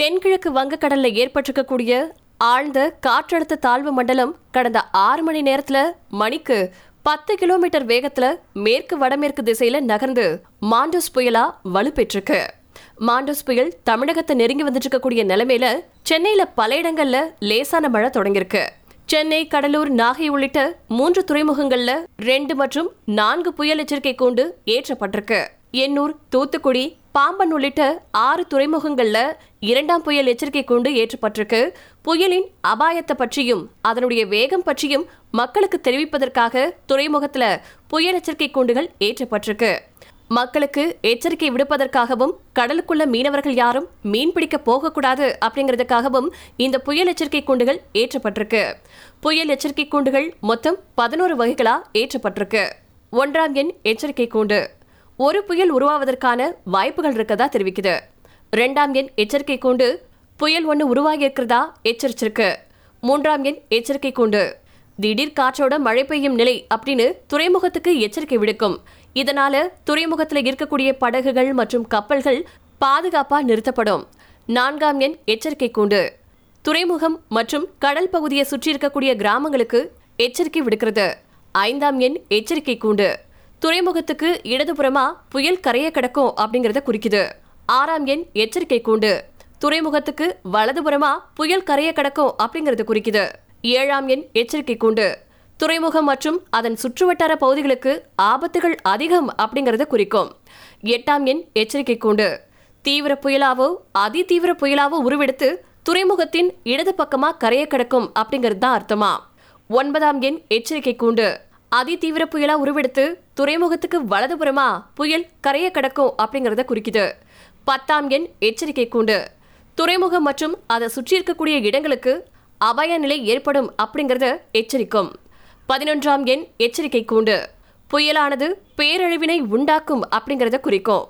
தென்கிழக்கு வங்கக்கடல்ல ஏற்பட்டிருக்கக்கூடிய ஆழ்ந்த காற்றழுத்த தாழ்வு மண்டலம் கடந்த ஆறு மணி நேரத்துல மணிக்கு பத்து கிலோமீட்டர் வேகத்துல மேற்கு வடமேற்கு திசையில நகர்ந்து மாண்டோஸ் புயலா வலுப்பெற்றிருக்கு. மாண்டோஸ் புயல் தமிழகத்தை நெருங்கி வந்துட்டு இருக்கக்கூடிய நிலைமையில சென்னையில பல இடங்கள்ல லேசான மழை தொடங்கியிருக்கு. சென்னை கடலூர் நாகை உள்ளிட்ட மூன்று துறைமுகங்கள்ல ரெண்டு மற்றும் நான்கு புயல் எச்சரிக்கை கூண்டு ஏற்றப்பட்டிருக்கு. எண்ணூர் தூத்துக்குடி பாம்பன் உள்ளிட்ட ஆறு துறைமுகங்களில் இரண்டாம் புயல் எச்சரிக்கை கூண்டு ஏற்றப்பட்டிருக்கு. புயலின் அபாயத்தை பற்றியும் அதனுடைய வேகம் பற்றியும் மக்களுக்கு தெரிவிப்பதற்காக துறைமுகத்தில் புயல் எச்சரிக்கை கூண்டுகள் ஏற்றப்பட்டிருக்கு. மக்களுக்கு எச்சரிக்கை விடுப்பதற்காகவும் கடலுக்குள்ள மீனவர்கள் யாரும் மீன் பிடிக்க போகக்கூடாது அப்படிங்கிறதுக்காகவும் இந்த புயல் எச்சரிக்கை கூண்டுகள் ஏற்றப்பட்டிருக்கு. புயல் எச்சரிக்கை கூண்டுகள் மொத்தம் பதினோரு வகைகளாக ஏற்றப்பட்டிருக்கு. ஒன்றாம் எண் எச்சரிக்கை கூண்டு. ஒரு புயல் உருவாவதற்கான வாய்ப்புகள் இருக்கதா தெரிவிக்குது. ரெண்டாம் எண் எச்சரிக்கை கூண்டு புயல் ஒன்று உருவாகி இருக்கிறதா எச்சரிச்சிருக்கு. மூன்றாம் எண் எச்சரிக்கை கூண்டு திடீர் காற்றோட மழை பெய்யும் நிலை அப்படின்னு துறைமுகத்துக்கு எச்சரிக்கை விடுக்கும். இதனால துறைமுகத்தில் இருக்கக்கூடிய படகுகள் மற்றும் கப்பல்கள் பாதுகாப்பா நிறுத்தப்படும். நான்காம் எண் எச்சரிக்கை கூண்டு துறைமுகம் மற்றும் கடல் பகுதியை சுற்றி இருக்கக்கூடிய கிராமங்களுக்கு எச்சரிக்கை விடுக்கிறது. ஐந்தாம் எண் எச்சரிக்கை கூண்டு துறைமுகத்துக்கு இடதுபுறமா புயல் கரைய கிடக்கும் அப்படிங்கறத குறிக்குது. ஆறாம் எண் எச்சரிக்கை கூண்டு. துறைமுகத்துக்கு வலதுபுறமா புயல் கரைய கிடக்கும் அப்படிங்கறது குறிக்குது. ஏழாம் எண் எச்சரிக்கை கூண்டு. துறைமுகம் மற்றும் அதன் சுற்றுவட்டார பகுதிகளுக்கு ஆபத்துகள் அதிகம் அப்படிங்கறத குறிக்கும். எட்டாம் எண் எச்சரிக்கை கூண்டு. தீவிர புயலாவோ அதி தீவிர புயலாவோ உருவெடுத்து துறைமுகத்தின் இடது பக்கமா கரைய கிடக்கும் அப்படிங்கிறது தான் அர்த்தமா. ஒன்பதாம் எண் எச்சரிக்கை கூண்டு. அதி தீவிர புயலா உருவெடுத்து துறைமுகத்துக்கு வலதுபுறமா புயல் கரையை கிடக்கும் அப்படிங்கறத குறிக்குது. பத்தாம் எண் எச்சரிக்கை கூண்டு. துறைமுகம் மற்றும் அதை சுற்றி இருக்கக்கூடிய இடங்களுக்கு அபாய நிலை ஏற்படும் அப்படிங்கறத எச்சரிக்கும். பதினொன்றாம் எண் எச்சரிக்கை கூண்டு. புயலானது பேரழிவினை உண்டாக்கும் அப்படிங்கறத குறிக்கும்.